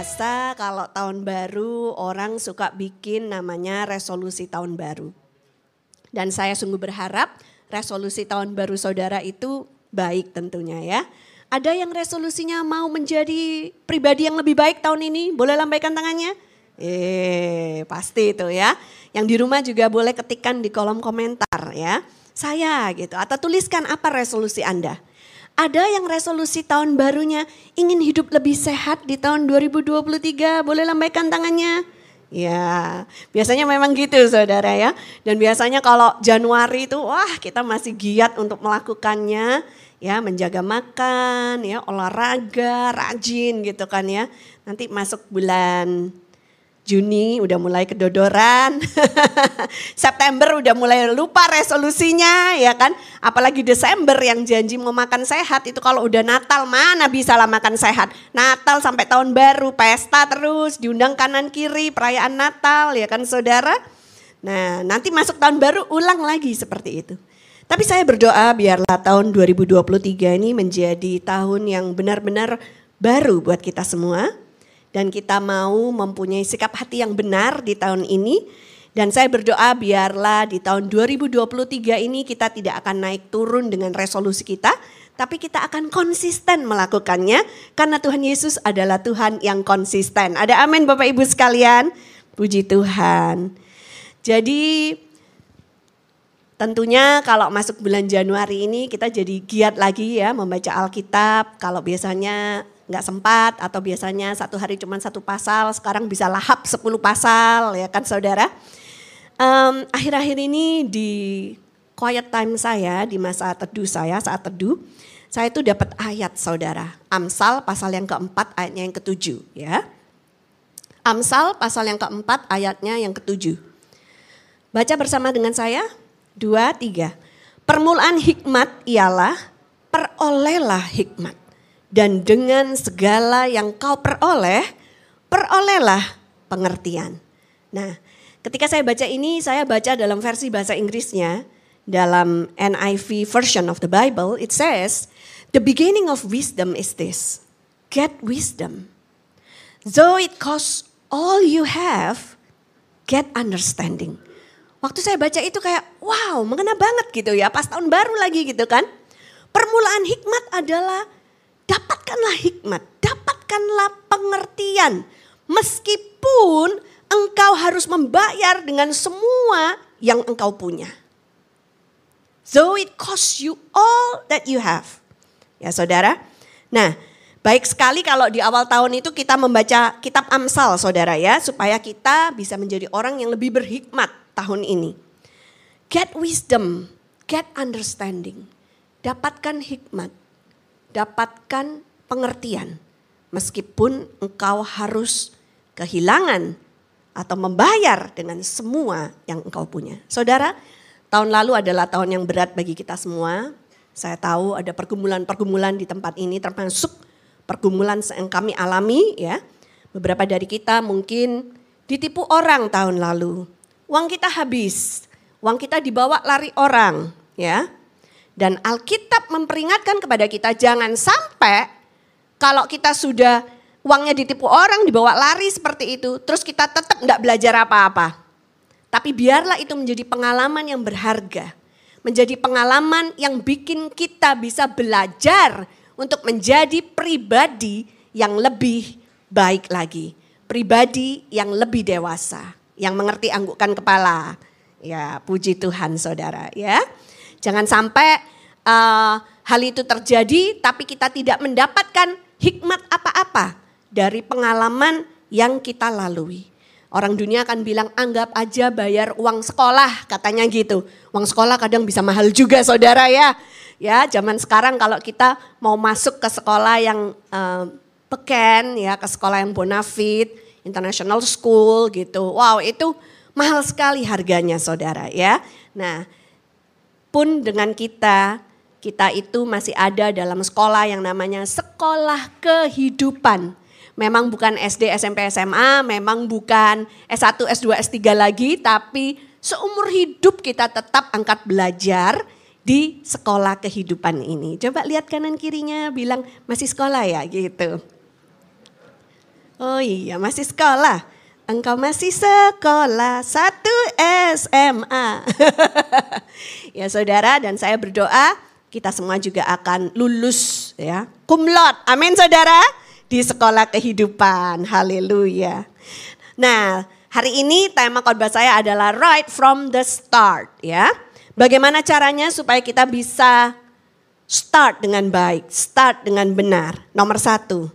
biasa kalau tahun baru orang suka bikin namanya resolusi tahun baru. Dan saya sungguh berharap resolusi tahun baru saudara itu baik tentunya ya. Ada yang resolusinya mau menjadi pribadi yang lebih baik tahun ini? Boleh lambaikan tangannya? Eh, pasti itu ya. Yang di rumah juga boleh ketikkan di kolom komentar ya. Saya gitu atau tuliskan apa resolusi Anda. Ada yang resolusi tahun barunya ingin hidup lebih sehat di tahun 2023, boleh lambaikan tangannya? Ya, biasanya memang gitu saudara ya. Dan biasanya kalau Januari itu wah kita masih giat untuk melakukannya ya menjaga makan ya olahraga rajin gitu kan ya nanti masuk bulan Juni udah mulai kedodoran, September udah mulai lupa resolusinya ya kan. Apalagi Desember yang janji mau makan sehat itu kalau udah Natal mana bisa lah makan sehat. Natal sampai tahun baru pesta terus diundang kanan kiri perayaan Natal ya kan saudara. Nah nanti masuk tahun baru ulang lagi seperti itu. Tapi saya berdoa biarlah tahun 2023 ini menjadi tahun yang benar-benar baru buat kita semua dan kita mau mempunyai sikap hati yang benar di tahun ini. Dan saya berdoa biarlah di tahun 2023 ini kita tidak akan naik turun dengan resolusi kita, tapi kita akan konsisten melakukannya karena Tuhan Yesus adalah Tuhan yang konsisten. Ada amin Bapak Ibu sekalian? Puji Tuhan. Jadi tentunya kalau masuk bulan Januari ini kita jadi giat lagi ya membaca Alkitab. Kalau biasanya nggak sempat atau biasanya satu hari cuma satu pasal, sekarang bisa lahap 10 pasal ya kan saudara. Um, akhir-akhir ini di quiet time saya, di masa teduh saya, saat teduh, saya itu dapat ayat saudara. Amsal pasal yang keempat ayatnya yang ketujuh ya. Amsal pasal yang keempat ayatnya yang ketujuh. Baca bersama dengan saya, dua, tiga. Permulaan hikmat ialah perolehlah hikmat dan dengan segala yang kau peroleh, perolehlah pengertian. Nah, ketika saya baca ini, saya baca dalam versi bahasa Inggrisnya, dalam NIV version of the Bible, it says, the beginning of wisdom is this, get wisdom. Though it costs all you have, get understanding. Waktu saya baca itu kayak, wow, mengena banget gitu ya, pas tahun baru lagi gitu kan. Permulaan hikmat adalah dapatkanlah hikmat, dapatkanlah pengertian. Meskipun engkau harus membayar dengan semua yang engkau punya. So it costs you all that you have. Ya saudara. Nah baik sekali kalau di awal tahun itu kita membaca kitab Amsal saudara ya. Supaya kita bisa menjadi orang yang lebih berhikmat tahun ini. Get wisdom, get understanding. Dapatkan hikmat dapatkan pengertian meskipun engkau harus kehilangan atau membayar dengan semua yang engkau punya. Saudara, tahun lalu adalah tahun yang berat bagi kita semua. Saya tahu ada pergumulan-pergumulan di tempat ini termasuk pergumulan yang kami alami ya. Beberapa dari kita mungkin ditipu orang tahun lalu. Uang kita habis, uang kita dibawa lari orang ya. Dan Alkitab memperingatkan kepada kita jangan sampai kalau kita sudah uangnya ditipu orang dibawa lari seperti itu, terus kita tetap enggak belajar apa-apa. Tapi biarlah itu menjadi pengalaman yang berharga. Menjadi pengalaman yang bikin kita bisa belajar untuk menjadi pribadi yang lebih baik lagi. Pribadi yang lebih dewasa, yang mengerti anggukan kepala. Ya, puji Tuhan saudara ya. Jangan sampai uh, hal itu terjadi tapi kita tidak mendapatkan hikmat apa-apa dari pengalaman yang kita lalui. Orang dunia akan bilang anggap aja bayar uang sekolah katanya gitu. Uang sekolah kadang bisa mahal juga saudara ya. Ya zaman sekarang kalau kita mau masuk ke sekolah yang uh, peken ya ke sekolah yang bonafit, international school gitu. Wow itu mahal sekali harganya saudara ya. Nah pun dengan kita, kita itu masih ada dalam sekolah yang namanya sekolah kehidupan. Memang bukan SD, SMP, SMA, memang bukan S1, S2, S3 lagi, tapi seumur hidup kita tetap angkat belajar di sekolah kehidupan ini. Coba lihat kanan kirinya bilang masih sekolah ya gitu. Oh iya, masih sekolah. Engkau masih sekolah satu SMA. ya saudara dan saya berdoa kita semua juga akan lulus ya. Kumlot, amin saudara. Di sekolah kehidupan, haleluya. Nah hari ini tema khotbah saya adalah right from the start ya. Bagaimana caranya supaya kita bisa start dengan baik, start dengan benar. Nomor satu,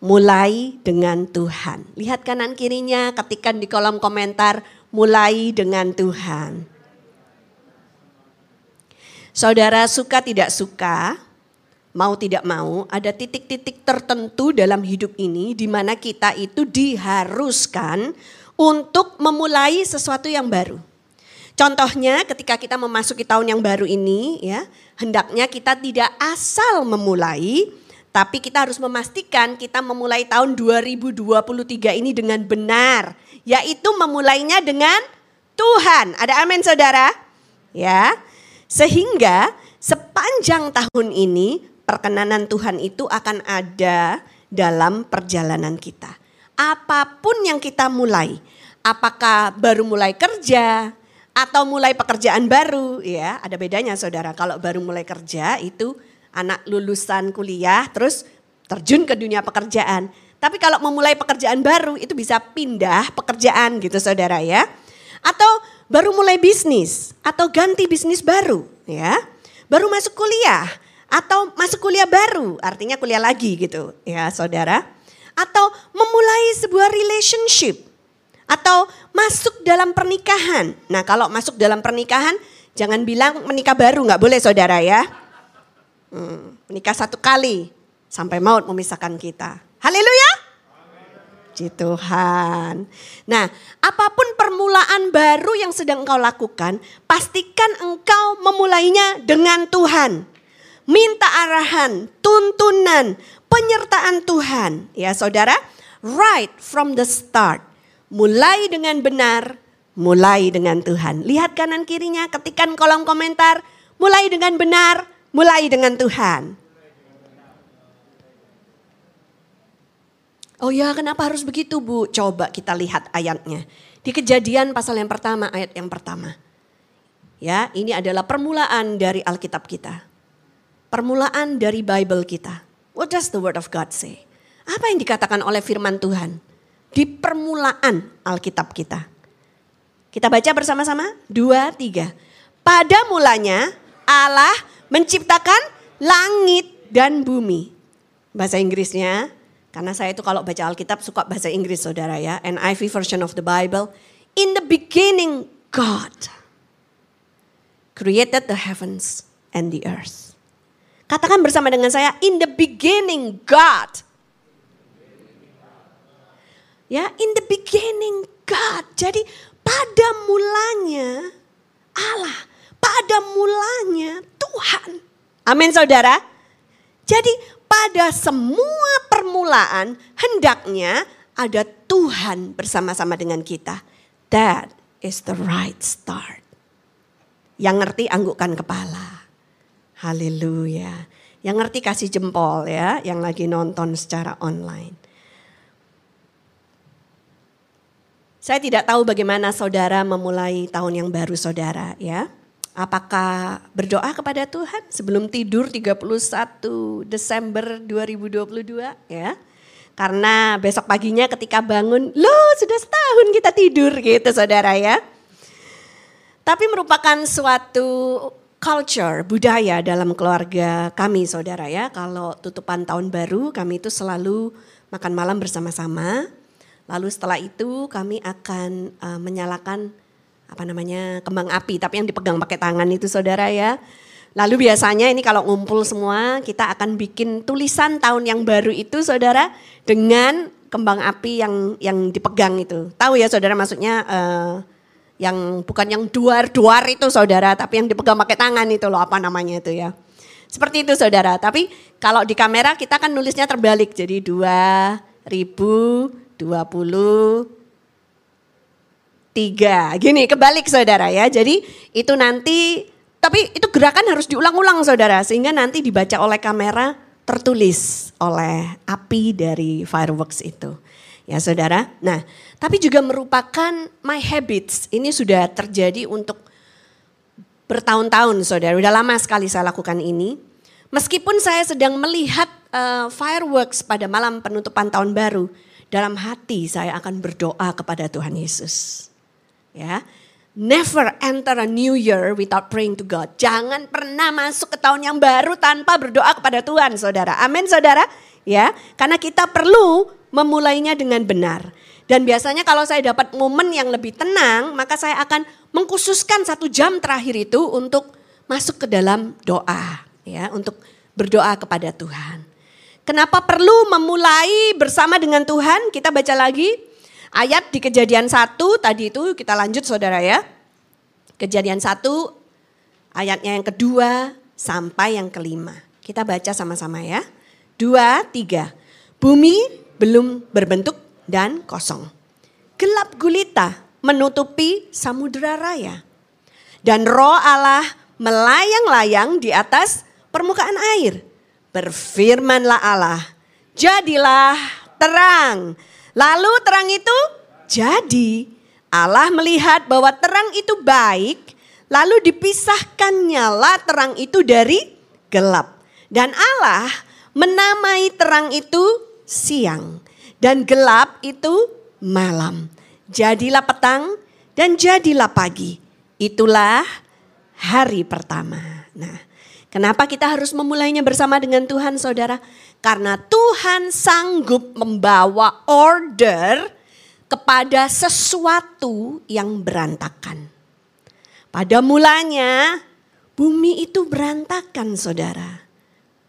mulai dengan Tuhan. Lihat kanan kirinya, ketikan di kolom komentar, mulai dengan Tuhan. Saudara suka tidak suka, mau tidak mau, ada titik-titik tertentu dalam hidup ini di mana kita itu diharuskan untuk memulai sesuatu yang baru. Contohnya ketika kita memasuki tahun yang baru ini ya, hendaknya kita tidak asal memulai, tapi kita harus memastikan kita memulai tahun 2023 ini dengan benar, yaitu memulainya dengan Tuhan. Ada amin Saudara? Ya. Sehingga sepanjang tahun ini perkenanan Tuhan itu akan ada dalam perjalanan kita. Apa pun yang kita mulai, apakah baru mulai kerja, atau mulai pekerjaan baru ya ada bedanya saudara kalau baru mulai kerja itu anak lulusan kuliah terus terjun ke dunia pekerjaan tapi kalau memulai pekerjaan baru itu bisa pindah pekerjaan gitu saudara ya atau baru mulai bisnis atau ganti bisnis baru ya baru masuk kuliah atau masuk kuliah baru artinya kuliah lagi gitu ya saudara atau memulai sebuah relationship atau masuk dalam pernikahan. Nah kalau masuk dalam pernikahan jangan bilang menikah baru nggak boleh saudara ya. Hmm, menikah satu kali sampai maut memisahkan kita. Haleluya. Puji Tuhan. Nah, apa pun permulaan baru yang sedang engkau lakukan, pastikan engkau memulainya dengan Tuhan. Minta arahan, tuntunan, penyertaan Tuhan. Ya saudara, right from the start mulai dengan benar, mulai dengan Tuhan. Lihat kanan kirinya, ketikan kolom komentar, mulai dengan benar, mulai dengan Tuhan. Oh ya, kenapa harus begitu, Bu? Coba kita lihat ayatnya. Di Kejadian pasal yang pertama, ayat yang pertama. Ya, ini adalah permulaan dari Alkitab kita. Permulaan dari Bible kita. What does the word of God say? Apa yang dikatakan oleh firman Tuhan? di permulaan Alkitab kita. Kita baca bersama-sama, dua, tiga. Pada mulanya Allah menciptakan langit dan bumi. Bahasa Inggrisnya, karena saya itu kalau baca Alkitab suka bahasa Inggris saudara ya. NIV version of the Bible. In the beginning God created the heavens and the earth. Katakan bersama dengan saya, in the beginning God Ya, in the beginning God. Jadi pada mulanya Allah, pada mulanya Tuhan. Amin saudara. Jadi pada semua permulaan hendaknya ada Tuhan bersama-sama dengan kita. That is the right start. Yang ngerti anggukkan kepala. Haleluya. Yang ngerti kasih jempol ya, yang lagi nonton secara online. Saya tidak tahu bagaimana saudara memulai tahun yang baru saudara ya. Apakah berdoa kepada Tuhan sebelum tidur 31 Desember 2022 ya. Karena besok paginya ketika bangun, loh sudah setahun kita tidur gitu saudara ya. Tapi merupakan suatu culture, budaya dalam keluarga kami saudara ya. Kalau tutupan tahun baru kami itu selalu makan malam bersama-sama Lalu setelah itu kami akan uh, menyalakan apa namanya kembang api, tapi yang dipegang pakai tangan itu saudara ya. Lalu biasanya ini kalau ngumpul semua kita akan bikin tulisan tahun yang baru itu saudara dengan kembang api yang yang dipegang itu. Tahu ya saudara maksudnya uh, yang bukan yang duar-duar itu saudara, tapi yang dipegang pakai tangan itu loh apa namanya itu ya. Seperti itu saudara, tapi kalau di kamera kita kan nulisnya terbalik jadi dua ribu 23. Gini, kebalik saudara ya. Jadi itu nanti, tapi itu gerakan harus diulang-ulang saudara. Sehingga nanti dibaca oleh kamera tertulis oleh api dari fireworks itu. Ya saudara, nah tapi juga merupakan my habits. Ini sudah terjadi untuk bertahun-tahun saudara, udah lama sekali saya lakukan ini. Meskipun saya sedang melihat uh, fireworks pada malam penutupan tahun baru, dalam hati saya akan berdoa kepada Tuhan Yesus. Ya, Never enter a new year without praying to God. Jangan pernah masuk ke tahun yang baru tanpa berdoa kepada Tuhan, saudara. Amin, saudara. Ya, karena kita perlu memulainya dengan benar. Dan biasanya kalau saya dapat momen yang lebih tenang, maka saya akan mengkhususkan satu jam terakhir itu untuk masuk ke dalam doa, ya, untuk berdoa kepada Tuhan. Kenapa perlu memulai bersama dengan Tuhan? Kita baca lagi Ayat di kejadian satu tadi itu kita lanjut saudara ya. Kejadian satu ayatnya yang kedua sampai yang kelima. Kita baca sama-sama ya. Dua, tiga. Bumi belum berbentuk dan kosong. Gelap gulita menutupi samudera raya. Dan roh Allah melayang-layang di atas permukaan air. Berfirmanlah Allah, jadilah terang Lalu terang itu jadi. Allah melihat bahwa terang itu baik, lalu dipisahkannya lah terang itu dari gelap. Dan Allah menamai terang itu siang dan gelap itu malam. Jadilah petang dan jadilah pagi. Itulah hari pertama. Nah, kenapa kita harus memulainya bersama dengan Tuhan, saudara? Karena Tuhan sanggup membawa order kepada sesuatu yang berantakan. Pada mulanya bumi itu berantakan saudara.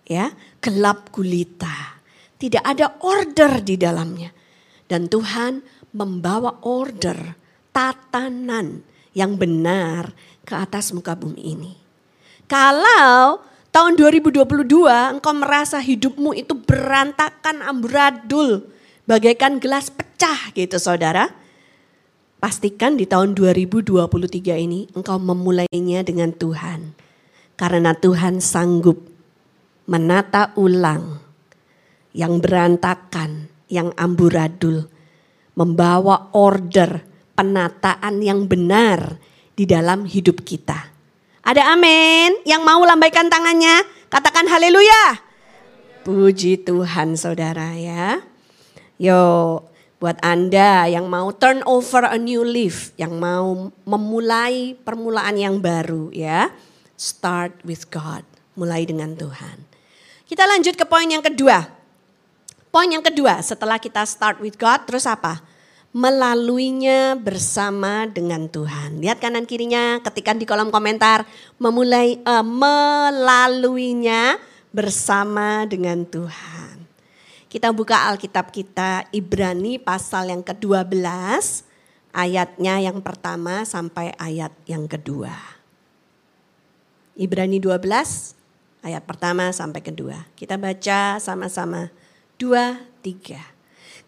Ya, gelap gulita. Tidak ada order di dalamnya. Dan Tuhan membawa order, tatanan yang benar ke atas muka bumi ini. Kalau Tahun 2022 engkau merasa hidupmu itu berantakan amburadul. Bagaikan gelas pecah gitu saudara. Pastikan di tahun 2023 ini engkau memulainya dengan Tuhan. Karena Tuhan sanggup menata ulang yang berantakan, yang amburadul. Membawa order penataan yang benar di dalam hidup kita. Ada amin? Yang mau lambaikan tangannya, katakan haleluya. Puji Tuhan saudara ya. Yo, buat Anda yang mau turn over a new leaf, yang mau memulai permulaan yang baru ya. Start with God, mulai dengan Tuhan. Kita lanjut ke poin yang kedua. Poin yang kedua, setelah kita start with God, terus apa? Melaluinya bersama dengan Tuhan. Lihat kanan kirinya, ketikan di kolom komentar, memulai uh, melaluinya bersama dengan Tuhan. Kita buka Alkitab kita Ibrani pasal yang ke-12 ayatnya yang pertama sampai ayat yang kedua. Ibrani 12 ayat pertama sampai kedua. Kita baca sama-sama. Dua, tiga.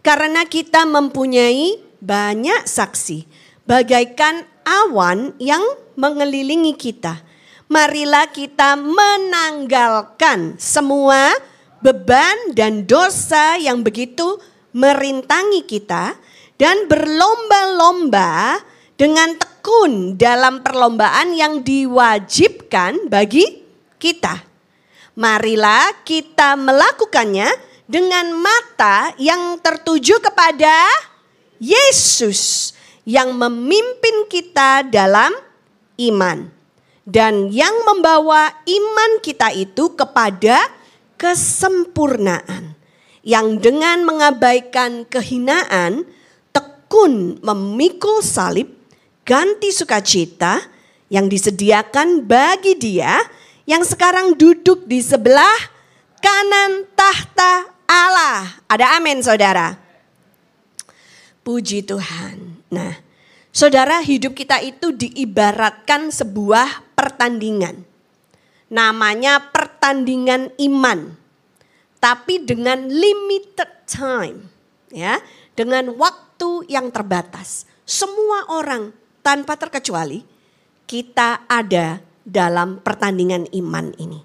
Karena kita mempunyai banyak saksi, bagaikan awan yang mengelilingi kita. Marilah kita menanggalkan semua beban dan dosa yang begitu merintangi kita dan berlomba-lomba dengan tekun dalam perlombaan yang diwajibkan bagi kita. Marilah kita melakukannya dengan mata yang tertuju kepada Yesus yang memimpin kita dalam iman dan yang membawa iman kita itu kepada kesempurnaan yang dengan mengabaikan kehinaan tekun memikul salib ganti sukacita yang disediakan bagi dia yang sekarang duduk di sebelah kanan tahta Allah. Ada amin saudara. Puji Tuhan. Nah saudara hidup kita itu diibaratkan sebuah pertandingan. Namanya pertandingan iman. Tapi dengan limited time. ya Dengan waktu yang terbatas. Semua orang tanpa terkecuali kita ada dalam pertandingan iman ini.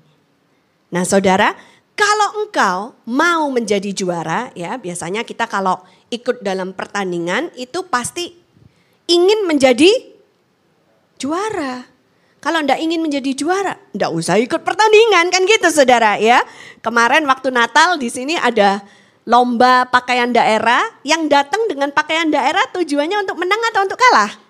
Nah saudara Kalau engkau mau menjadi juara, ya biasanya kita kalau ikut dalam pertandingan itu pasti ingin menjadi juara. Kalau ndak ingin menjadi juara, ndak usah ikut pertandingan kan gitu saudara ya. Kemarin waktu Natal di sini ada lomba pakaian daerah yang datang dengan pakaian daerah tujuannya untuk menang atau untuk kalah?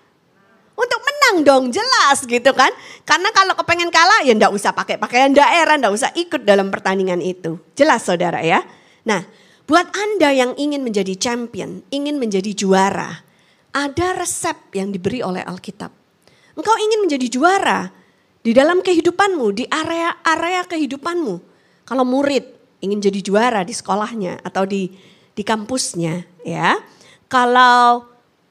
Untuk menang dong jelas gitu kan. Karena kalau kepengen kalah ya ndak usah pakai pakaian daerah, ndak usah ikut dalam pertandingan itu. Jelas saudara ya. Nah buat Anda yang ingin menjadi champion, ingin menjadi juara. Ada resep yang diberi oleh Alkitab Engkau ingin menjadi juara di dalam kehidupanmu, di area-area kehidupanmu. Kalau murid ingin jadi juara di sekolahnya atau di di kampusnya, ya. Kalau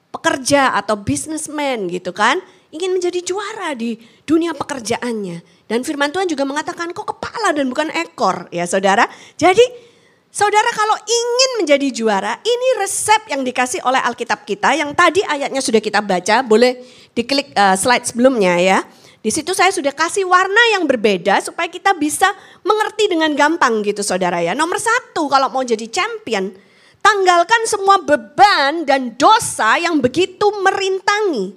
pekerja atau businessman gitu kan, ingin menjadi juara di dunia pekerjaannya. Dan firman Tuhan juga mengatakan kok kepala dan bukan ekor ya saudara. Jadi Saudara kalau ingin menjadi juara, ini resep yang dikasih oleh Alkitab kita yang tadi ayatnya sudah kita baca, boleh diklik uh, slide sebelumnya ya. Di situ saya sudah kasih warna yang berbeda supaya kita bisa mengerti dengan gampang gitu saudara ya. Nomor satu kalau mau jadi champion, tanggalkan semua beban dan dosa yang begitu merintangi.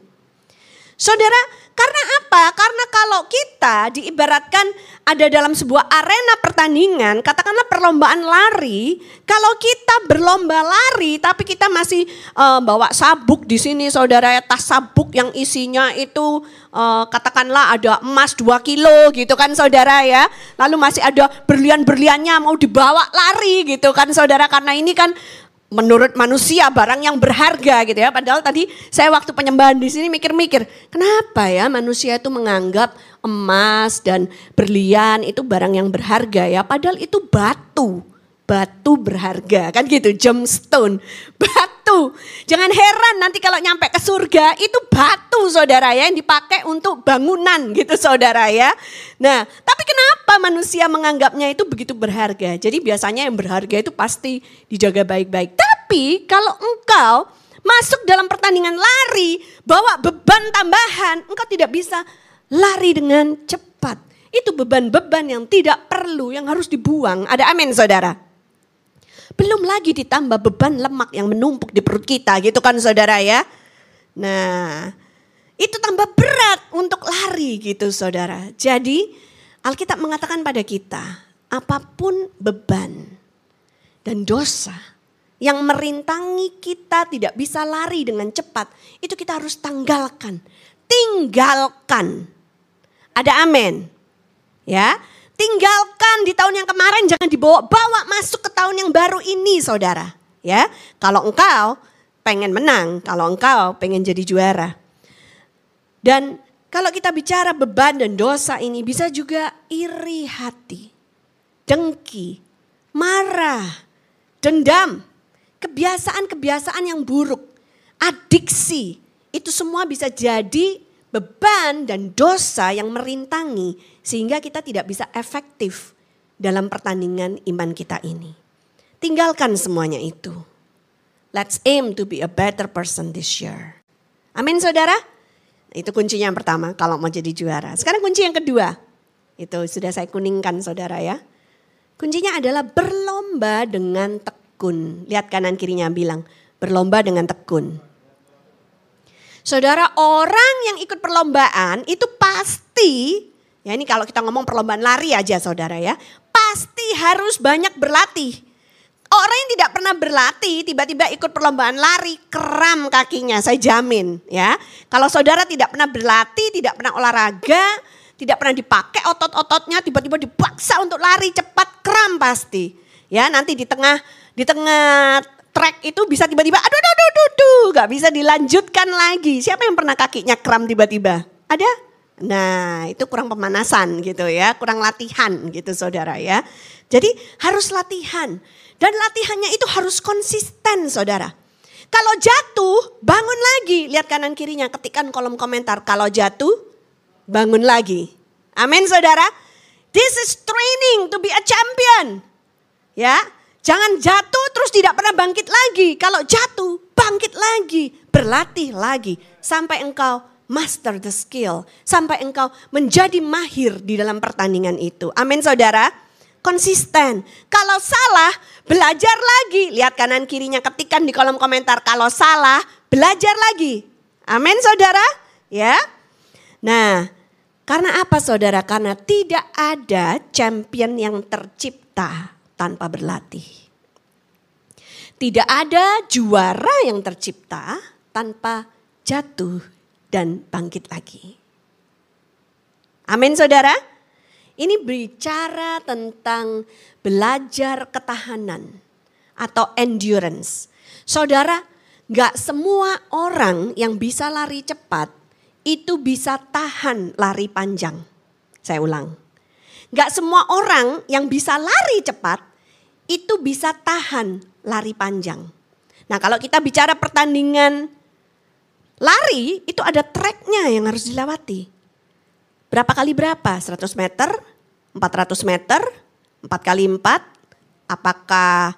Saudara, karena apa? Karena kalau kita diibaratkan ada dalam sebuah arena pertandingan, katakanlah perlombaan lari, kalau kita berlomba lari tapi kita masih uh, bawa sabuk di sini saudara ya, tas sabuk yang isinya itu uh, katakanlah ada emas 2 kilo gitu kan saudara ya. Lalu masih ada berlian-berliannya mau dibawa lari gitu kan saudara karena ini kan menurut manusia barang yang berharga gitu ya. Padahal tadi saya waktu penyembahan di sini mikir-mikir, kenapa ya manusia itu menganggap emas dan berlian itu barang yang berharga ya. Padahal itu batu batu berharga. Kan gitu gemstone. Batu. Jangan heran nanti kalau nyampe ke surga itu batu saudara ya yang dipakai untuk bangunan gitu saudara ya. Nah tapi kenapa manusia menganggapnya itu begitu berharga? Jadi biasanya yang berharga itu pasti dijaga baik-baik. Tapi kalau engkau masuk dalam pertandingan lari bawa beban tambahan engkau tidak bisa lari dengan cepat. Itu beban-beban yang tidak perlu yang harus dibuang. Ada amin saudara belum lagi ditambah beban lemak yang menumpuk di perut kita gitu kan saudara ya. Nah itu tambah berat untuk lari gitu saudara. Jadi Alkitab mengatakan pada kita apa pun beban dan dosa yang merintangi kita tidak bisa lari dengan cepat. Itu kita harus tanggalkan. Tinggalkan. Ada amin. Ya, Tinggalkan di tahun yang kemarin jangan dibawa bawa masuk ke tahun yang baru ini saudara. Ya, kalau engkau pengen menang, kalau engkau pengen jadi juara. Dan kalau kita bicara beban dan dosa ini bisa juga iri hati, dengki, marah, dendam, kebiasaan-kebiasaan yang buruk, adiksi, itu semua bisa jadi beban dan dosa yang merintangi sehingga kita tidak bisa efektif dalam pertandingan iman kita ini. Tinggalkan semuanya itu. Let's aim to be a better person this year. Amin saudara? Itu kuncinya yang pertama kalau mau jadi juara. Sekarang kunci yang kedua. Itu sudah saya kuningkan saudara ya. Kuncinya adalah berlomba dengan tekun. Lihat kanan kirinya bilang berlomba dengan tekun. Saudara orang yang ikut perlombaan itu pasti Ya ini kalau kita ngomong perlombaan lari aja saudara ya. Pasti harus banyak berlatih. Orang yang tidak pernah berlatih tiba-tiba ikut perlombaan lari kram kakinya saya jamin ya. Kalau saudara tidak pernah berlatih, tidak pernah olahraga, tidak pernah dipakai otot-ototnya tiba-tiba dipaksa untuk lari cepat kram pasti. Ya nanti di tengah di tengah trek itu bisa tiba-tiba aduh aduh aduh aduh, aduh gak bisa dilanjutkan lagi. Siapa yang pernah kakinya kram tiba-tiba? Ada? Nah, itu kurang pemanasan gitu ya, kurang latihan gitu saudara ya. Jadi harus latihan. Dan latihannya itu harus konsisten saudara. Kalau jatuh, bangun lagi. Lihat kanan kirinya, ketikkan kolom komentar. Kalau jatuh, bangun lagi. Amin saudara. This is training to be a champion. Ya, jangan jatuh terus tidak pernah bangkit lagi. Kalau jatuh, bangkit lagi, berlatih lagi sampai engkau master the skill sampai engkau menjadi mahir di dalam pertandingan itu. Amin saudara. konsisten. Kalau salah, belajar lagi. Lihat kanan kirinya ketikan di kolom komentar. Kalau salah, belajar lagi. Amin saudara. Ya. Nah, karena apa saudara? Karena tidak ada champion yang tercipta tanpa berlatih. Tidak ada juara yang tercipta tanpa jatuh dan bangkit lagi. Amin saudara. Ini bicara tentang belajar ketahanan atau endurance. Saudara, gak semua orang yang bisa lari cepat itu bisa tahan lari panjang. Saya ulang. Gak semua orang yang bisa lari cepat itu bisa tahan lari panjang. Nah kalau kita bicara pertandingan lari itu ada treknya yang harus dilewati. Berapa kali berapa? 100 meter, 400 meter, 4 kali 4. Apakah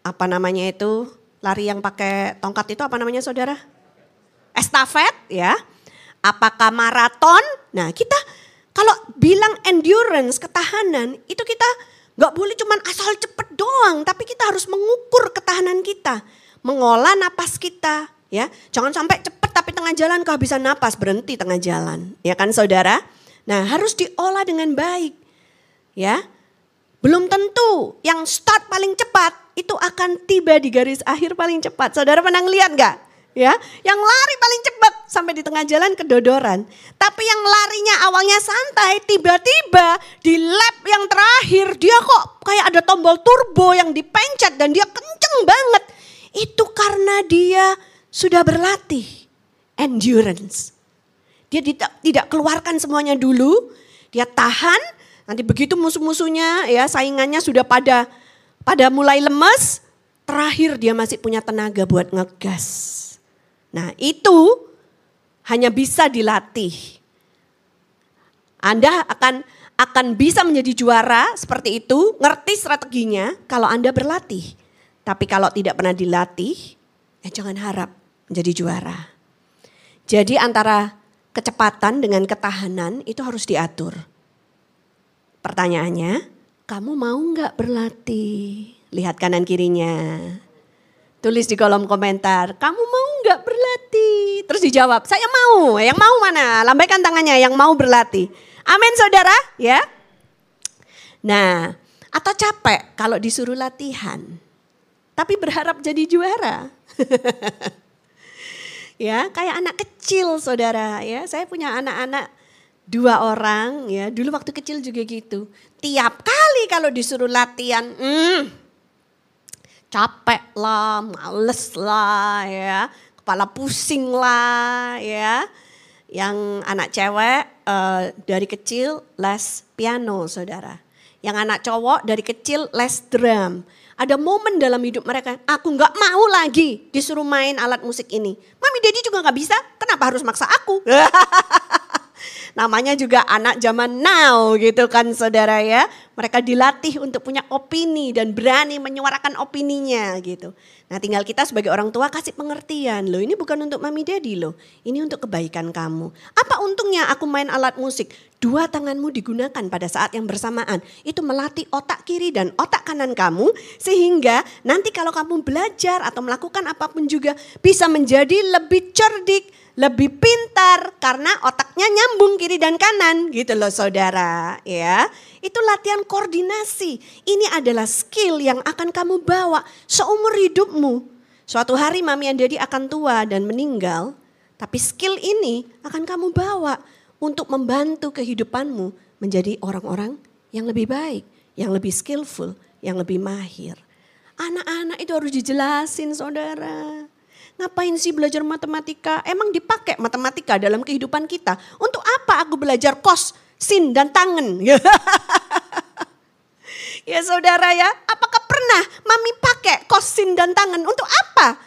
apa namanya itu lari yang pakai tongkat itu apa namanya saudara? Estafet ya. Apakah maraton? Nah kita kalau bilang endurance, ketahanan itu kita nggak boleh cuman asal cepet doang. Tapi kita harus mengukur ketahanan kita. Mengolah napas kita ya. Jangan sampai cepet tapi tengah jalan kehabisan napas berhenti tengah jalan. Ya kan saudara? Nah harus diolah dengan baik. Ya, belum tentu yang start paling cepat itu akan tiba di garis akhir paling cepat. Saudara pernah lihat nggak? Ya, yang lari paling cepat sampai di tengah jalan kedodoran. Tapi yang larinya awalnya santai, tiba-tiba di lap yang terakhir dia kok kayak ada tombol turbo yang dipencet dan dia kenceng banget. Itu karena dia sudah berlatih endurance. Dia tidak, tidak keluarkan semuanya dulu, dia tahan, nanti begitu musuh-musuhnya ya saingannya sudah pada pada mulai lemes, terakhir dia masih punya tenaga buat ngegas. Nah itu hanya bisa dilatih. Anda akan akan bisa menjadi juara seperti itu, ngerti strateginya kalau Anda berlatih. Tapi kalau tidak pernah dilatih, ya jangan harap menjadi juara. Jadi antara kecepatan dengan ketahanan itu harus diatur. Pertanyaannya, kamu mau nggak berlatih? Lihat kanan kirinya. Tulis di kolom komentar, kamu mau nggak berlatih? Terus dijawab, saya mau. Yang mau mana? Lambaikan tangannya yang mau berlatih. Amin saudara, ya. Nah, atau capek kalau disuruh latihan. Tapi berharap jadi juara. ya kayak anak kecil saudara ya saya punya anak-anak dua orang ya dulu waktu kecil juga gitu tiap kali kalau disuruh latihan hmm, capek lah males lah ya. Kepala pusing lah ya. Yang anak cewek uh, dari kecil les piano saudara. Yang anak cowok dari kecil les drum. Ada momen dalam hidup mereka, aku nggak mau lagi disuruh main alat musik ini. Mami Dedi juga nggak bisa, kenapa harus maksa aku? Namanya juga anak zaman now gitu kan saudara ya. Mereka dilatih untuk punya opini dan berani menyuarakan opininya gitu. Nah tinggal kita sebagai orang tua kasih pengertian. Loh ini bukan untuk mami daddy loh. Ini untuk kebaikan kamu. Apa untungnya aku main alat musik? dua tanganmu digunakan pada saat yang bersamaan. Itu melatih otak kiri dan otak kanan kamu sehingga nanti kalau kamu belajar atau melakukan apa pun juga bisa menjadi lebih cerdik, lebih pintar karena otaknya nyambung kiri dan kanan gitu loh saudara ya. Itu latihan koordinasi. Ini adalah skill yang akan kamu bawa seumur hidupmu. Suatu hari mami dan daddy akan tua dan meninggal, tapi skill ini akan kamu bawa untuk membantu kehidupanmu menjadi orang-orang yang lebih baik, yang lebih skillful, yang lebih mahir. Anak-anak itu harus dijelasin saudara. Ngapain sih belajar matematika? Emang dipakai matematika dalam kehidupan kita? Untuk apa aku belajar kos, sin, dan tangan? ya saudara ya, apakah pernah mami pakai kos, sin, dan tangan? Untuk apa?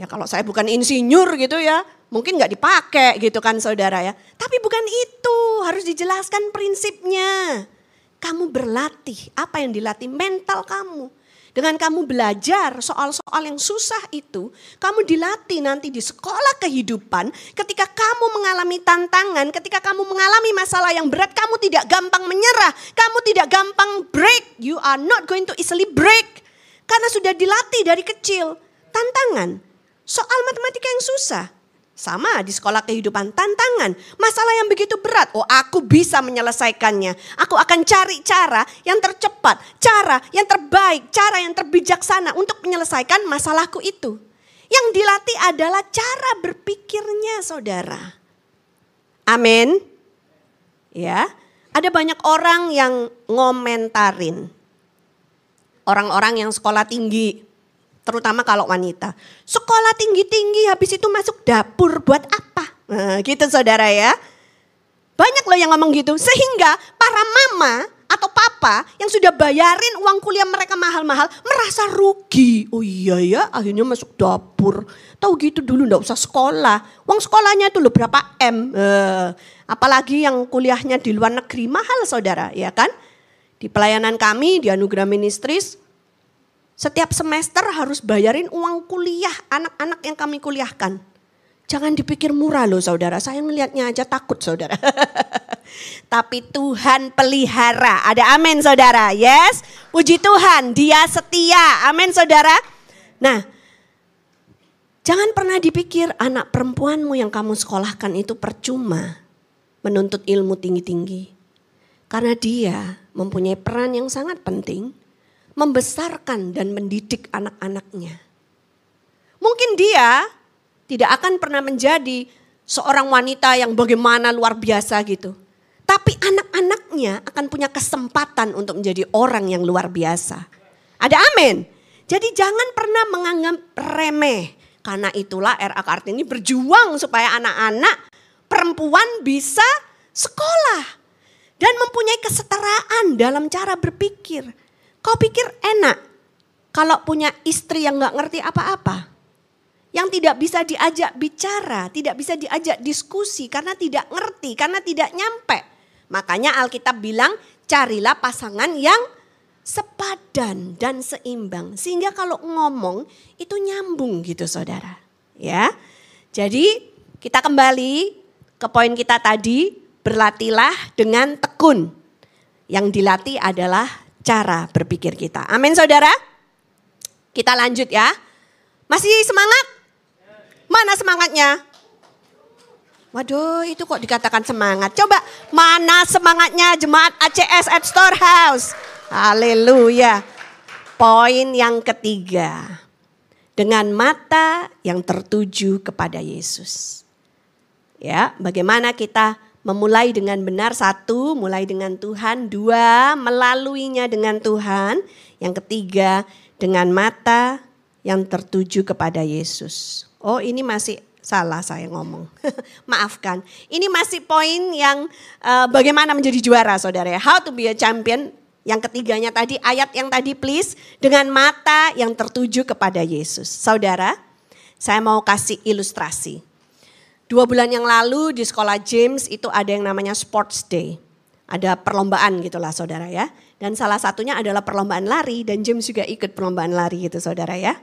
Ya kalau saya bukan insinyur gitu ya, mungkin nggak dipakai gitu kan saudara ya. Tapi bukan itu, harus dijelaskan prinsipnya. Kamu berlatih, apa yang dilatih? Mental kamu. Dengan kamu belajar soal-soal yang susah itu, kamu dilatih nanti di sekolah kehidupan. Ketika kamu mengalami tantangan, ketika kamu mengalami masalah yang berat, kamu tidak gampang menyerah, kamu tidak gampang break. You are not going to easily break. Karena sudah dilatih dari kecil. Tantangan, soal matematika yang susah. Sama di sekolah kehidupan tantangan, masalah yang begitu berat. Oh, aku bisa menyelesaikannya. Aku akan cari cara yang tercepat, cara yang terbaik, cara yang terbijaksana untuk menyelesaikan masalahku itu. Yang dilatih adalah cara berpikirnya, Saudara. Amin. Ya, ada banyak orang yang ngomentarin. Orang-orang yang sekolah tinggi, terutama kalau wanita. Sekolah tinggi-tinggi habis itu masuk dapur buat apa? Nah, gitu saudara ya. Banyak loh yang ngomong gitu. Sehingga para mama atau papa yang sudah bayarin uang kuliah mereka mahal-mahal merasa rugi. Oh iya ya akhirnya masuk dapur. Tahu gitu dulu ndak usah sekolah. Uang sekolahnya itu loh berapa M. Eh, apalagi yang kuliahnya di luar negeri mahal saudara ya kan. Di pelayanan kami di Anugerah Ministris setiap semester harus bayarin uang kuliah anak-anak yang kami kuliahkan. Jangan dipikir murah loh saudara, saya melihatnya aja takut saudara. Tapi Tuhan pelihara, ada amin saudara, yes. Puji Tuhan, dia setia, amin saudara. Nah, jangan pernah dipikir anak perempuanmu yang kamu sekolahkan itu percuma menuntut ilmu tinggi-tinggi. Karena dia mempunyai peran yang sangat penting membesarkan dan mendidik anak-anaknya. Mungkin dia tidak akan pernah menjadi seorang wanita yang bagaimana luar biasa gitu. Tapi anak-anaknya akan punya kesempatan untuk menjadi orang yang luar biasa. Ada amin. Jadi jangan pernah menganggap remeh. Karena itulah RA Kartini berjuang supaya anak-anak perempuan bisa sekolah. Dan mempunyai kesetaraan dalam cara berpikir. Kau pikir enak kalau punya istri yang gak ngerti apa-apa? Yang tidak bisa diajak bicara, tidak bisa diajak diskusi karena tidak ngerti, karena tidak nyampe. Makanya Alkitab bilang carilah pasangan yang sepadan dan seimbang. Sehingga kalau ngomong itu nyambung gitu saudara. Ya, Jadi kita kembali ke poin kita tadi, berlatihlah dengan tekun. Yang dilatih adalah cara berpikir kita. Amin saudara? Kita lanjut ya. Masih semangat? Mana semangatnya? Waduh itu kok dikatakan semangat. Coba mana semangatnya jemaat ACS at Storehouse. Haleluya. Poin yang ketiga. Dengan mata yang tertuju kepada Yesus. Ya, bagaimana kita memulai dengan benar satu, mulai dengan Tuhan, dua, melaluinya dengan Tuhan, yang ketiga dengan mata yang tertuju kepada Yesus. Oh, ini masih salah saya ngomong. Maafkan. Ini masih poin yang uh, bagaimana menjadi juara Saudara ya. How to be a champion. Yang ketiganya tadi ayat yang tadi please dengan mata yang tertuju kepada Yesus. Saudara, saya mau kasih ilustrasi. Dua bulan yang lalu di sekolah James itu ada yang namanya Sports Day. Ada perlombaan gitulah saudara ya. Dan salah satunya adalah perlombaan lari dan James juga ikut perlombaan lari gitu saudara ya.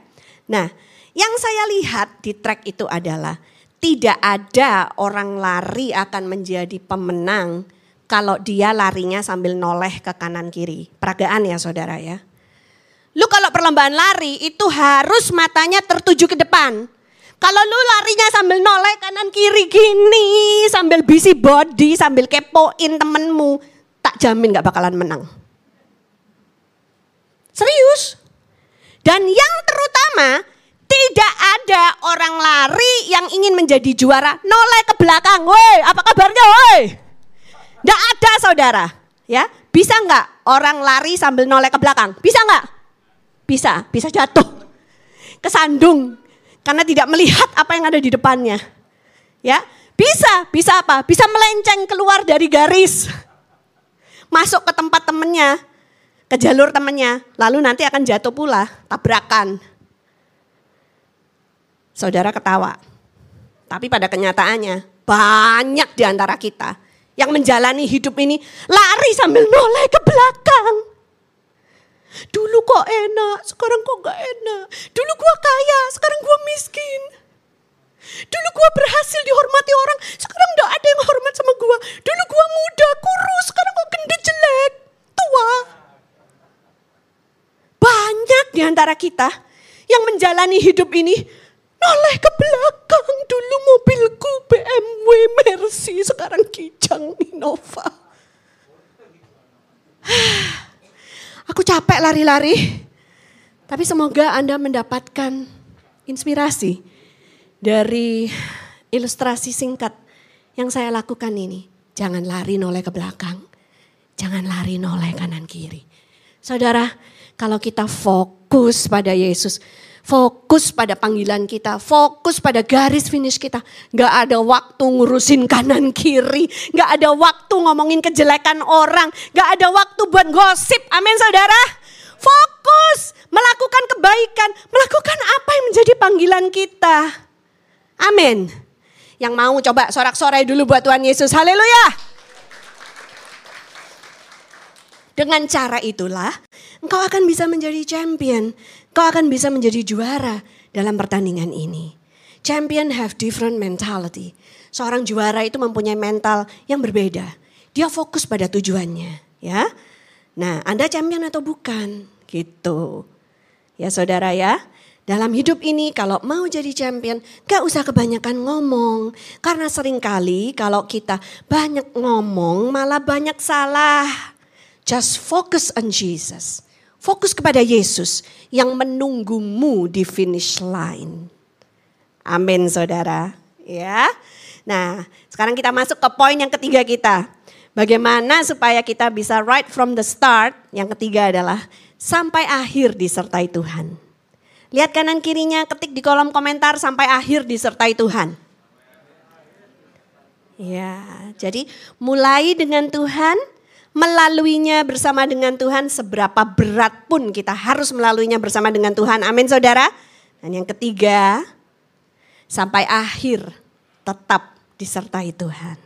Nah yang saya lihat di track itu adalah tidak ada orang lari akan menjadi pemenang kalau dia larinya sambil noleh ke kanan kiri. Peragaan ya saudara ya. Lu kalau perlombaan lari itu harus matanya tertuju ke depan. Kalau lu larinya sambil noleh kanan kiri gini, sambil busy body, sambil kepoin temenmu, tak jamin gak bakalan menang. Serius. Dan yang terutama, tidak ada orang lari yang ingin menjadi juara noleh ke belakang. Woi, apa kabarnya woi? Tidak ada saudara. Ya, bisa nggak orang lari sambil noleh ke belakang? Bisa nggak? Bisa, bisa jatuh. Kesandung, karena tidak melihat apa yang ada di depannya. Ya, bisa, bisa apa? Bisa melenceng keluar dari garis. Masuk ke tempat temennya, ke jalur temennya, lalu nanti akan jatuh pula, tabrakan. Saudara ketawa. Tapi pada kenyataannya banyak di antara kita yang menjalani hidup ini lari sambil noleh ke belakang. Dulu kok enak, sekarang kok gak enak. Dulu gue kaya, sekarang gue miskin. Dulu gue berhasil dihormati orang, sekarang gak ada yang hormat sama gue. Dulu gue muda, kurus, sekarang kok gendut jelek, tua. Banyak di antara kita yang menjalani hidup ini noleh ke belakang. Dulu mobilku BMW Mercy, sekarang Kijang Innova. Aku capek lari-lari. Tapi semoga Anda mendapatkan inspirasi dari ilustrasi singkat yang saya lakukan ini. Jangan lari noleh ke belakang. Jangan lari noleh kanan kiri. Saudara, kalau kita fokus pada Yesus, fokus pada panggilan kita, fokus pada garis finish kita. Gak ada waktu ngurusin kanan kiri, gak ada waktu ngomongin kejelekan orang, gak ada waktu buat gosip. Amin saudara. Fokus melakukan kebaikan, melakukan apa yang menjadi panggilan kita. Amin. Yang mau coba sorak-sorai dulu buat Tuhan Yesus. Haleluya. Dengan cara itulah engkau akan bisa menjadi champion. Engkau akan bisa menjadi juara dalam pertandingan ini. Champion have different mentality. Seorang juara itu mempunyai mental yang berbeda. Dia fokus pada tujuannya, ya. Nah, Anda champion atau bukan? Gitu. Ya saudara ya. Dalam hidup ini kalau mau jadi champion gak usah kebanyakan ngomong. Karena sering kali kalau kita banyak ngomong malah banyak salah. Just focus on Jesus. Fokus kepada Yesus yang menunggumu di finish line. Amin saudara. Ya. Nah sekarang kita masuk ke poin yang ketiga kita. Bagaimana supaya kita bisa right from the start. Yang ketiga adalah sampai akhir disertai Tuhan. Lihat kanan kirinya, ketik di kolom komentar sampai akhir disertai Tuhan. Ya, jadi mulai dengan Tuhan, melaluinya bersama dengan Tuhan seberapa berat pun kita harus melaluinya bersama dengan Tuhan. Amin saudara. Dan yang ketiga, sampai akhir tetap disertai Tuhan.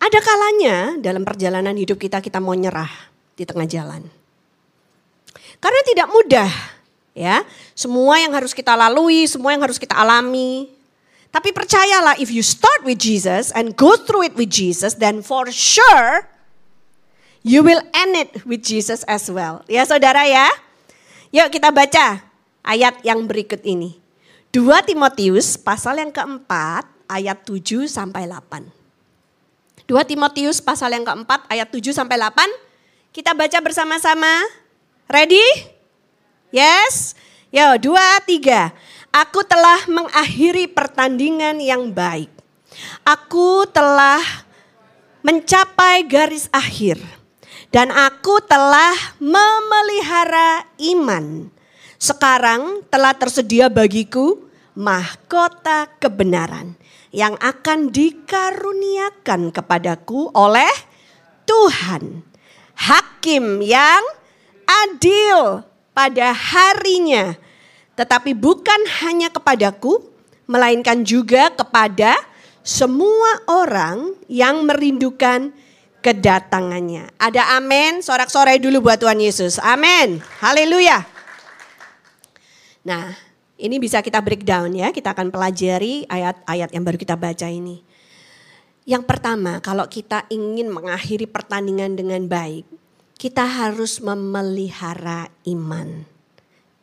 Ada kalanya dalam perjalanan hidup kita kita mau nyerah di tengah jalan. Karena tidak mudah ya. Semua yang harus kita lalui, semua yang harus kita alami. Tapi percayalah if you start with Jesus and go through it with Jesus then for sure You will end it with Jesus as well. Ya saudara ya. Yuk kita baca ayat yang berikut ini. 2 Timotius pasal yang keempat ayat 7 sampai 8. 2 Timotius pasal yang keempat ayat 7 sampai 8. Kita baca bersama-sama. Ready? Yes? Yo, dua, tiga. Aku telah mengakhiri pertandingan yang baik. Aku telah mencapai garis akhir dan aku telah memelihara iman. Sekarang telah tersedia bagiku mahkota kebenaran yang akan dikaruniakan kepadaku oleh Tuhan. Hakim yang adil pada harinya. Tetapi bukan hanya kepadaku, melainkan juga kepada semua orang yang merindukan kedatangannya. Ada amin, sorak-sorai dulu buat Tuhan Yesus. Amin. Haleluya. Nah, ini bisa kita breakdown ya. Kita akan pelajari ayat-ayat yang baru kita baca ini. Yang pertama, kalau kita ingin mengakhiri pertandingan dengan baik, kita harus memelihara iman.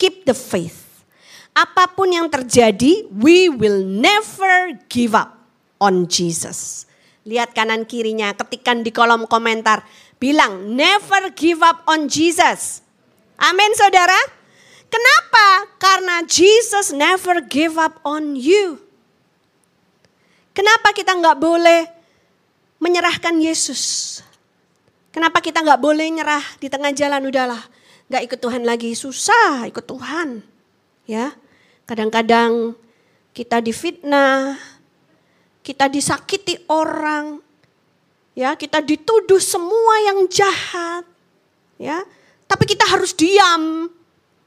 Keep the faith. Apa pun yang terjadi, we will never give up on Jesus. Lihat kanan kirinya, ketikan di kolom komentar. Bilang, never give up on Jesus. Amin saudara. Kenapa? Karena Jesus never give up on you. Kenapa kita nggak boleh menyerahkan Yesus? Kenapa kita nggak boleh nyerah di tengah jalan udahlah, nggak ikut Tuhan lagi susah ikut Tuhan, ya. Kadang-kadang kita difitnah, kita disakiti orang, ya kita dituduh semua yang jahat, ya. Tapi kita harus diam,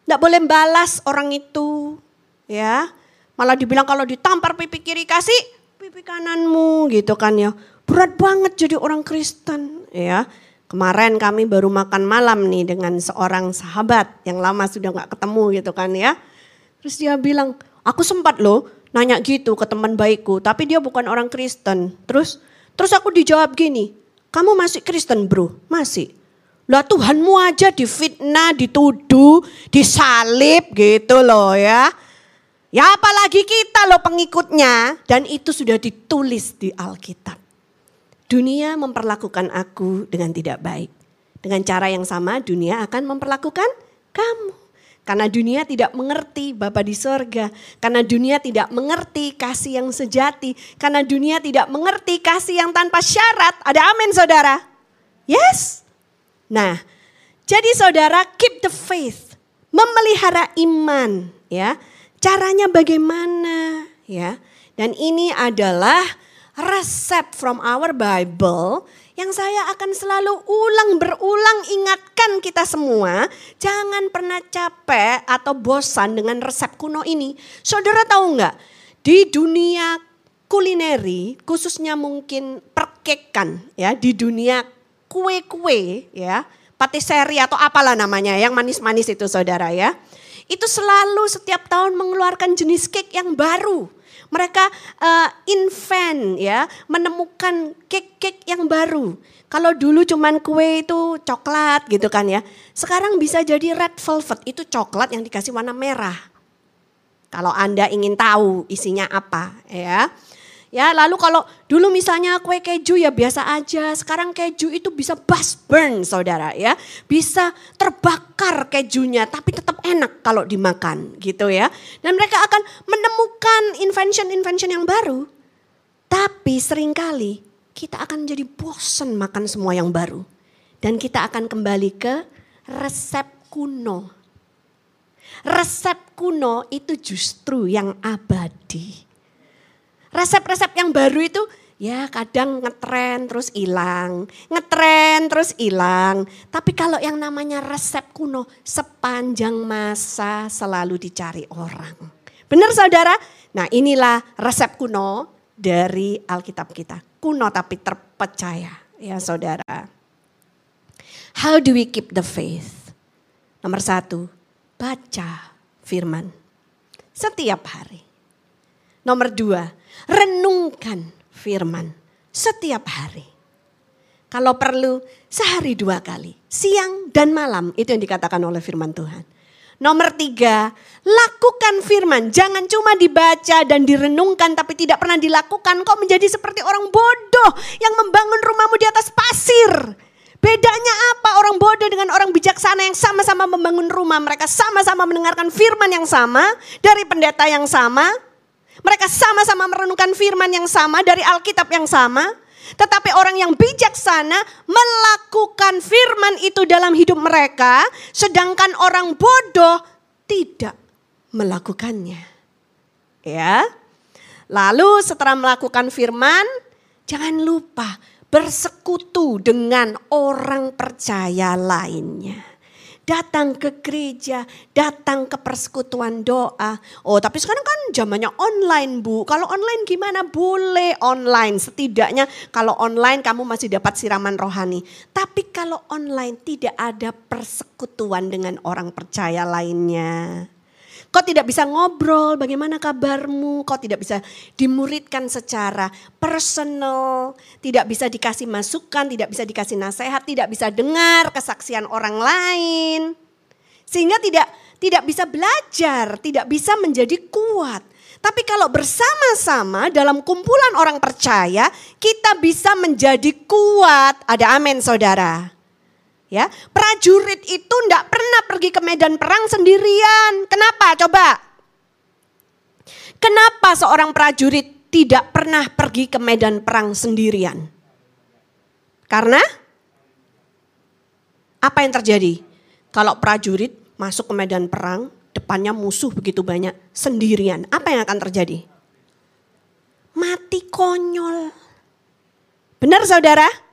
tidak boleh balas orang itu, ya. Malah dibilang kalau ditampar pipi kiri kasih pipi kananmu gitu kan ya. Berat banget jadi orang Kristen, ya. Kemarin kami baru makan malam nih dengan seorang sahabat yang lama sudah nggak ketemu gitu kan ya. Terus dia bilang, aku sempat loh nanya gitu ke teman baikku, tapi dia bukan orang Kristen. Terus terus aku dijawab gini, kamu masih Kristen bro? Masih. Lah Tuhanmu aja difitnah, dituduh, disalib gitu loh ya. Ya apalagi kita loh pengikutnya dan itu sudah ditulis di Alkitab. Dunia memperlakukan aku dengan tidak baik. Dengan cara yang sama dunia akan memperlakukan kamu. Karena dunia tidak mengerti Bapa di sorga. Karena dunia tidak mengerti kasih yang sejati. Karena dunia tidak mengerti kasih yang tanpa syarat. Ada amin saudara? Yes. Nah, jadi saudara keep the faith. Memelihara iman ya. Caranya bagaimana ya. Dan ini adalah resep from our Bible yang saya akan selalu ulang berulang ingatkan kita semua, jangan pernah capek atau bosan dengan resep kuno ini. Saudara tahu nggak? Di dunia kulineri, khususnya mungkin perkekan ya, di dunia kue-kue ya, patisserie atau apalah namanya yang manis-manis itu saudara ya. Itu selalu setiap tahun mengeluarkan jenis cake yang baru mereka uh, invent ya, menemukan cake-cake yang baru. Kalau dulu cuman kue itu coklat gitu kan ya. Sekarang bisa jadi red velvet, itu coklat yang dikasih warna merah. Kalau Anda ingin tahu isinya apa ya. Ya, lalu kalau dulu misalnya kue keju ya biasa aja, sekarang keju itu bisa bus burn saudara ya. Bisa terbakar kejunya tapi tetap enak kalau dimakan gitu ya. Dan mereka akan menemukan invention-invention yang baru. Tapi sering kali kita akan jadi bosan makan semua yang baru. Dan kita akan kembali ke resep kuno. Resep kuno itu justru yang abadi resep-resep yang baru itu ya kadang ngetren terus hilang, ngetren terus hilang. Tapi kalau yang namanya resep kuno sepanjang masa selalu dicari orang. Benar saudara? Nah inilah resep kuno dari Alkitab kita. Kuno tapi terpercaya ya saudara. How do we keep the faith? Nomor satu, baca firman setiap hari. Nomor dua, renungkan firman setiap hari. Kalau perlu sehari dua kali, siang dan malam itu yang dikatakan oleh firman Tuhan. Nomor tiga, lakukan firman. Jangan cuma dibaca dan direnungkan tapi tidak pernah dilakukan. Kok menjadi seperti orang bodoh yang membangun rumahmu di atas pasir. Bedanya apa orang bodoh dengan orang bijaksana yang sama-sama membangun rumah. Mereka sama-sama mendengarkan firman yang sama dari pendeta yang sama. Mereka sama-sama merenungkan firman yang sama dari Alkitab yang sama. Tetapi orang yang bijaksana melakukan firman itu dalam hidup mereka. Sedangkan orang bodoh tidak melakukannya. Ya. Lalu setelah melakukan firman, jangan lupa bersekutu dengan orang percaya lainnya datang ke gereja, datang ke persekutuan doa. Oh, tapi sekarang kan zamannya online, Bu. Kalau online gimana? Boleh online. Setidaknya kalau online kamu masih dapat siraman rohani. Tapi kalau online tidak ada persekutuan dengan orang percaya lainnya. Kau tidak bisa ngobrol, bagaimana kabarmu? Kau tidak bisa dimuridkan secara personal, tidak bisa dikasih masukan, tidak bisa dikasih nasihat, tidak bisa dengar kesaksian orang lain. Sehingga tidak tidak bisa belajar, tidak bisa menjadi kuat. Tapi kalau bersama-sama dalam kumpulan orang percaya, kita bisa menjadi kuat. Ada amin saudara. Ya, prajurit itu tidak pernah pergi ke medan perang sendirian. Kenapa? Coba. Kenapa seorang prajurit tidak pernah pergi ke medan perang sendirian? Karena apa yang terjadi? Kalau prajurit masuk ke medan perang, depannya musuh begitu banyak sendirian. Apa yang akan terjadi? Mati konyol. Benar saudara?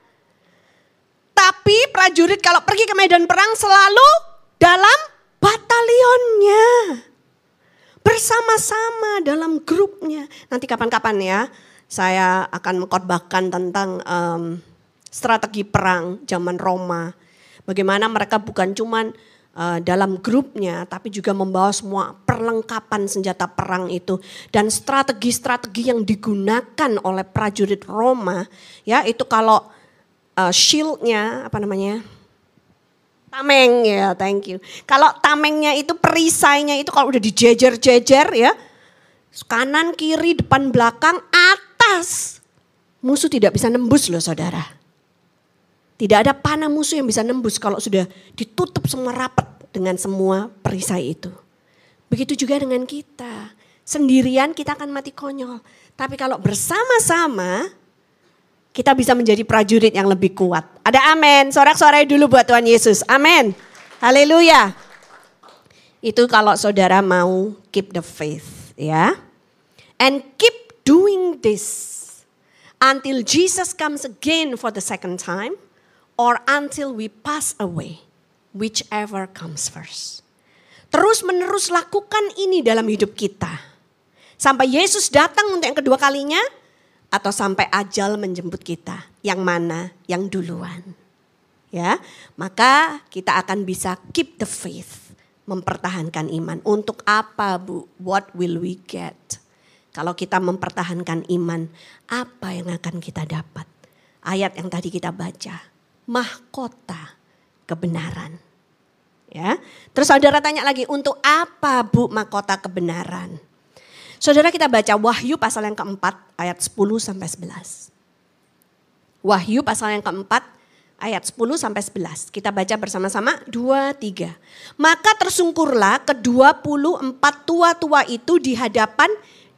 Tapi prajurit kalau pergi ke medan perang selalu dalam batalionnya. Bersama-sama dalam grupnya. Nanti kapan-kapan ya saya akan mengkhotbahkan tentang um, strategi perang zaman Roma. Bagaimana mereka bukan cuman uh, dalam grupnya, tapi juga membawa semua perlengkapan senjata perang itu dan strategi-strategi yang digunakan oleh prajurit Roma, ya itu kalau uh, shieldnya apa namanya? Tameng ya, thank you. Kalau tamengnya itu perisainya itu kalau udah dijejer-jejer ya, kanan kiri depan belakang atas, musuh tidak bisa nembus loh saudara. Tidak ada panah musuh yang bisa nembus kalau sudah ditutup semua rapat dengan semua perisai itu. Begitu juga dengan kita. Sendirian kita akan mati konyol. Tapi kalau bersama-sama kita bisa menjadi prajurit yang lebih kuat. Ada amin. Sorak-sorai dulu buat Tuhan Yesus. Amin. Haleluya. Itu kalau saudara mau keep the faith ya. And keep doing this until Jesus comes again for the second time or until we pass away. Whichever comes first. Terus menerus lakukan ini dalam hidup kita. Sampai Yesus datang untuk yang kedua kalinya atau sampai ajal menjemput kita. Yang mana? Yang duluan. Ya, maka kita akan bisa keep the faith, mempertahankan iman. Untuk apa, Bu? What will we get? Kalau kita mempertahankan iman, apa yang akan kita dapat? Ayat yang tadi kita baca, mahkota kebenaran. Ya. Terus saudara tanya lagi, untuk apa Bu mahkota kebenaran? Saudara kita baca Wahyu pasal yang keempat ayat 10 sampai 11. Wahyu pasal yang keempat ayat 10 sampai 11. Kita baca bersama-sama 2 3. Maka tersungkurlah kedua puluh empat tua-tua itu di hadapan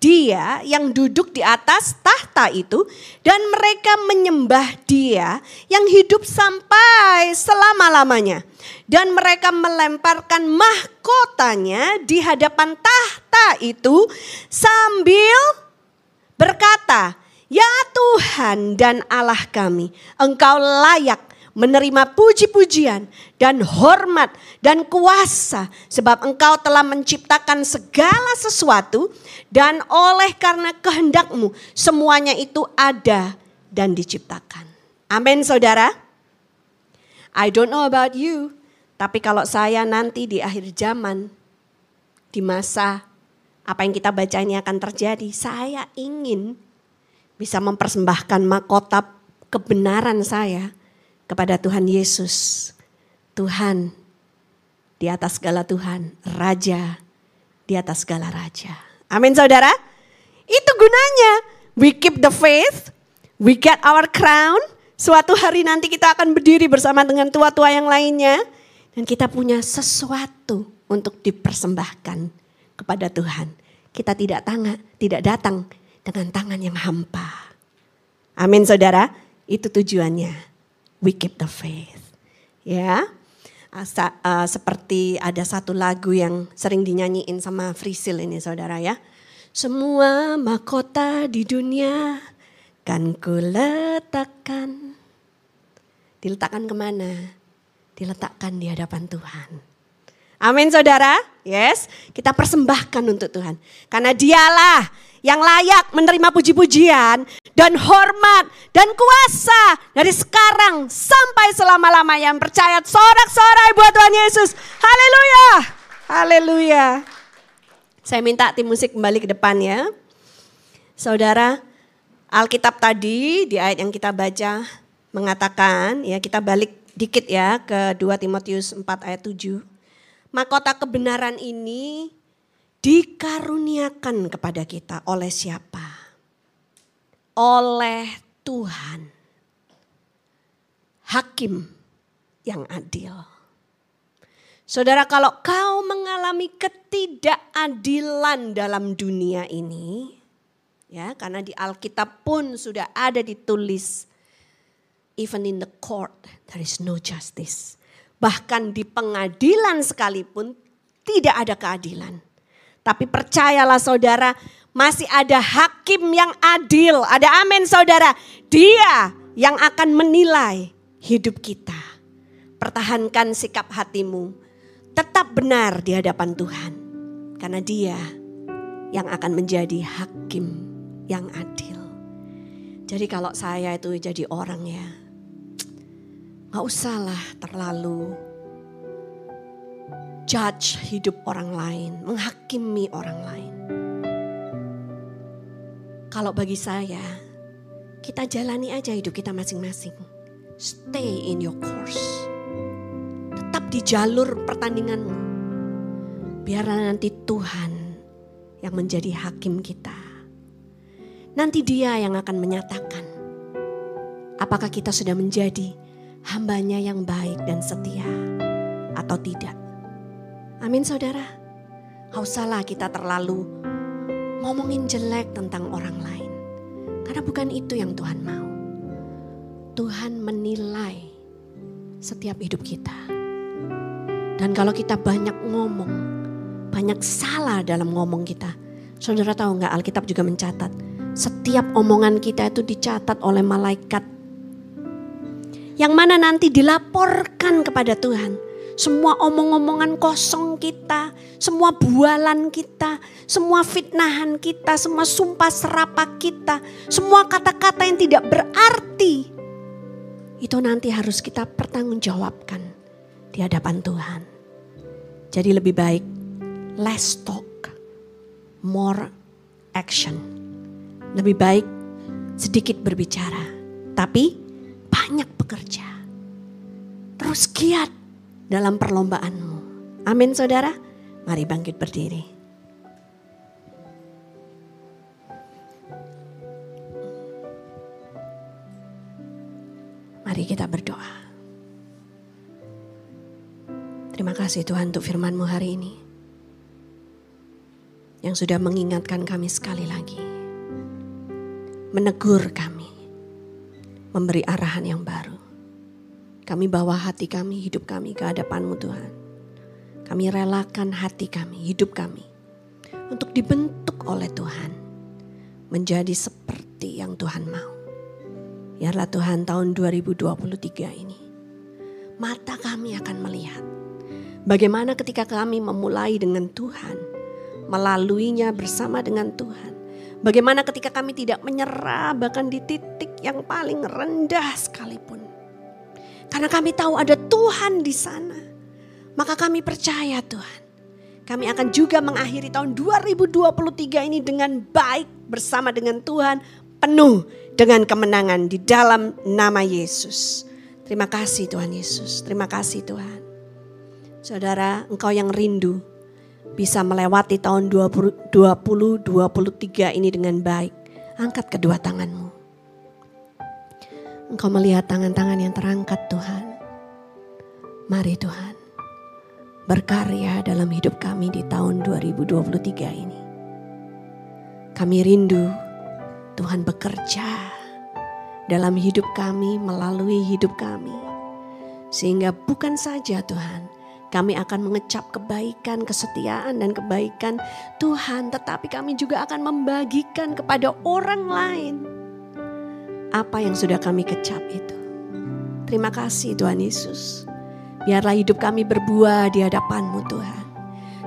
dia yang duduk di atas tahta itu dan mereka menyembah dia yang hidup sampai selama-lamanya. Dan mereka melemparkan mahkotanya di hadapan tahta itu sambil berkata, Ya Tuhan dan Allah kami, engkau layak menerima puji-pujian dan hormat dan kuasa sebab engkau telah menciptakan segala sesuatu dan oleh karena kehendakmu semuanya itu ada dan diciptakan. Amin saudara. I don't know about you, tapi kalau saya nanti di akhir zaman, di masa apa yang kita baca ini akan terjadi, saya ingin bisa mempersembahkan mahkota kebenaran saya kepada Tuhan Yesus. Tuhan di atas segala Tuhan, Raja di atas segala Raja. Amin saudara. Itu gunanya. We keep the faith, we get our crown. Suatu hari nanti kita akan berdiri bersama dengan tua-tua yang lainnya. Dan kita punya sesuatu untuk dipersembahkan kepada Tuhan. Kita tidak tanga, tidak datang dengan tangan yang hampa. Amin saudara, itu tujuannya we keep the faith. Ya. Asa, uh, seperti ada satu lagu yang sering dinyanyiin sama Frisil ini saudara ya. Semua mahkota di dunia kan ku letakkan. Diletakkan ke mana? Diletakkan di hadapan Tuhan. Amin saudara. Yes, kita persembahkan untuk Tuhan. Karena dialah yang layak menerima puji-pujian dan hormat dan kuasa dari sekarang sampai selama-lama yang percaya sorak-sorai buat Tuhan Yesus. Haleluya. Haleluya. Saya minta tim musik kembali ke depan ya. Saudara, Alkitab tadi di ayat yang kita baca mengatakan ya kita balik dikit ya ke 2 Timotius 4 ayat 7. Mahkota kebenaran ini dikaruniakan kepada kita oleh siapa? Oleh Tuhan. Hakim yang adil. Saudara kalau kau mengalami ketidakadilan dalam dunia ini, ya karena di Alkitab pun sudah ada ditulis, even in the court there is no justice. Bahkan di pengadilan sekalipun tidak ada keadilan. Tapi percayalah saudara, masih ada hakim yang adil. Ada amin saudara. Dia yang akan menilai hidup kita. Pertahankan sikap hatimu. Tetap benar di hadapan Tuhan. Karena dia yang akan menjadi hakim yang adil. Jadi kalau saya itu jadi orang ya, Gak usahlah terlalu judge hidup orang lain, menghakimi orang lain. Kalau bagi saya, kita jalani aja hidup kita masing-masing. Stay in your course. Tetap di jalur pertandinganmu. Biarlah nanti Tuhan yang menjadi hakim kita. Nanti dia yang akan menyatakan apakah kita sudah menjadi hambanya yang baik dan setia atau tidak. Amin saudara. Gak usahlah kita terlalu ngomongin jelek tentang orang lain. Karena bukan itu yang Tuhan mau. Tuhan menilai setiap hidup kita. Dan kalau kita banyak ngomong, banyak salah dalam ngomong kita. Saudara tahu nggak Alkitab juga mencatat. Setiap omongan kita itu dicatat oleh malaikat. Yang mana nanti dilaporkan kepada Tuhan semua omong-omongan kosong kita, semua bualan kita, semua fitnahan kita, semua sumpah serapah kita, semua kata-kata yang tidak berarti. Itu nanti harus kita pertanggungjawabkan di hadapan Tuhan. Jadi lebih baik less talk, more action. Lebih baik sedikit berbicara, tapi banyak bekerja. Terus giat dalam perlombaanmu. Amin saudara. Mari bangkit berdiri. Mari kita berdoa. Terima kasih Tuhan untuk firman-Mu hari ini. Yang sudah mengingatkan kami sekali lagi. Menegur kami. Memberi arahan yang baru. Kami bawa hati kami, hidup kami ke hadapanmu Tuhan. Kami relakan hati kami, hidup kami. Untuk dibentuk oleh Tuhan. Menjadi seperti yang Tuhan mau. Biarlah Tuhan tahun 2023 ini. Mata kami akan melihat. Bagaimana ketika kami memulai dengan Tuhan. Melaluinya bersama dengan Tuhan. Bagaimana ketika kami tidak menyerah bahkan di titik yang paling rendah sekalipun karena kami tahu ada Tuhan di sana. Maka kami percaya Tuhan. Kami akan juga mengakhiri tahun 2023 ini dengan baik bersama dengan Tuhan. Penuh dengan kemenangan di dalam nama Yesus. Terima kasih Tuhan Yesus. Terima kasih Tuhan. Saudara, engkau yang rindu bisa melewati tahun 2023 ini dengan baik. Angkat kedua tanganmu. Engkau melihat tangan-tangan yang terangkat Tuhan. Mari Tuhan, berkarya dalam hidup kami di tahun 2023 ini. Kami rindu Tuhan bekerja dalam hidup kami, melalui hidup kami. Sehingga bukan saja Tuhan, kami akan mengecap kebaikan, kesetiaan dan kebaikan Tuhan, tetapi kami juga akan membagikan kepada orang lain apa yang sudah kami kecap itu. Terima kasih Tuhan Yesus. Biarlah hidup kami berbuah di hadapanmu Tuhan.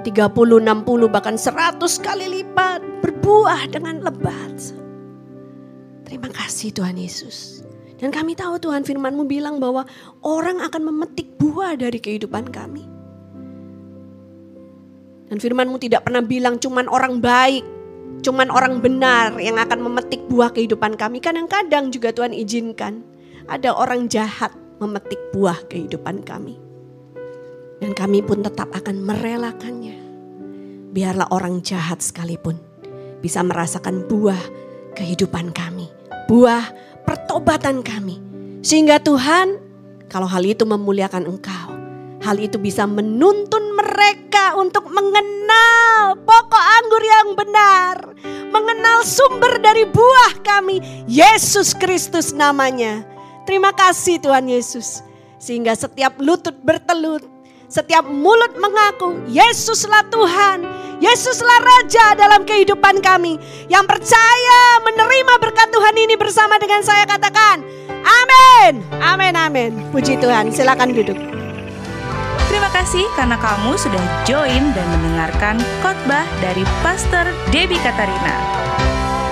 30, 60 bahkan 100 kali lipat berbuah dengan lebat. Terima kasih Tuhan Yesus. Dan kami tahu Tuhan firmanmu bilang bahwa orang akan memetik buah dari kehidupan kami. Dan firmanmu tidak pernah bilang cuman orang baik cuman orang benar yang akan memetik buah kehidupan kami. Kadang-kadang juga Tuhan izinkan ada orang jahat memetik buah kehidupan kami. Dan kami pun tetap akan merelakannya. Biarlah orang jahat sekalipun bisa merasakan buah kehidupan kami. Buah pertobatan kami. Sehingga Tuhan kalau hal itu memuliakan engkau. Hal itu bisa menuntun mereka untuk mengenal pokok anggur yang benar. Mengenal sumber dari buah kami. Yesus Kristus namanya. Terima kasih Tuhan Yesus. Sehingga setiap lutut bertelut. Setiap mulut mengaku Yesuslah Tuhan. Yesuslah Raja dalam kehidupan kami. Yang percaya menerima berkat Tuhan ini bersama dengan saya katakan. Amin. Amin, amin. Puji Tuhan. Silakan duduk. Kasih karena kamu sudah join dan mendengarkan khotbah dari Pastor Debbie Katarina.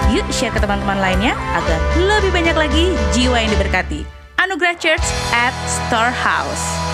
Yuk share ke teman-teman lainnya agar lebih banyak lagi jiwa yang diberkati. Anugerah Church at Storehouse.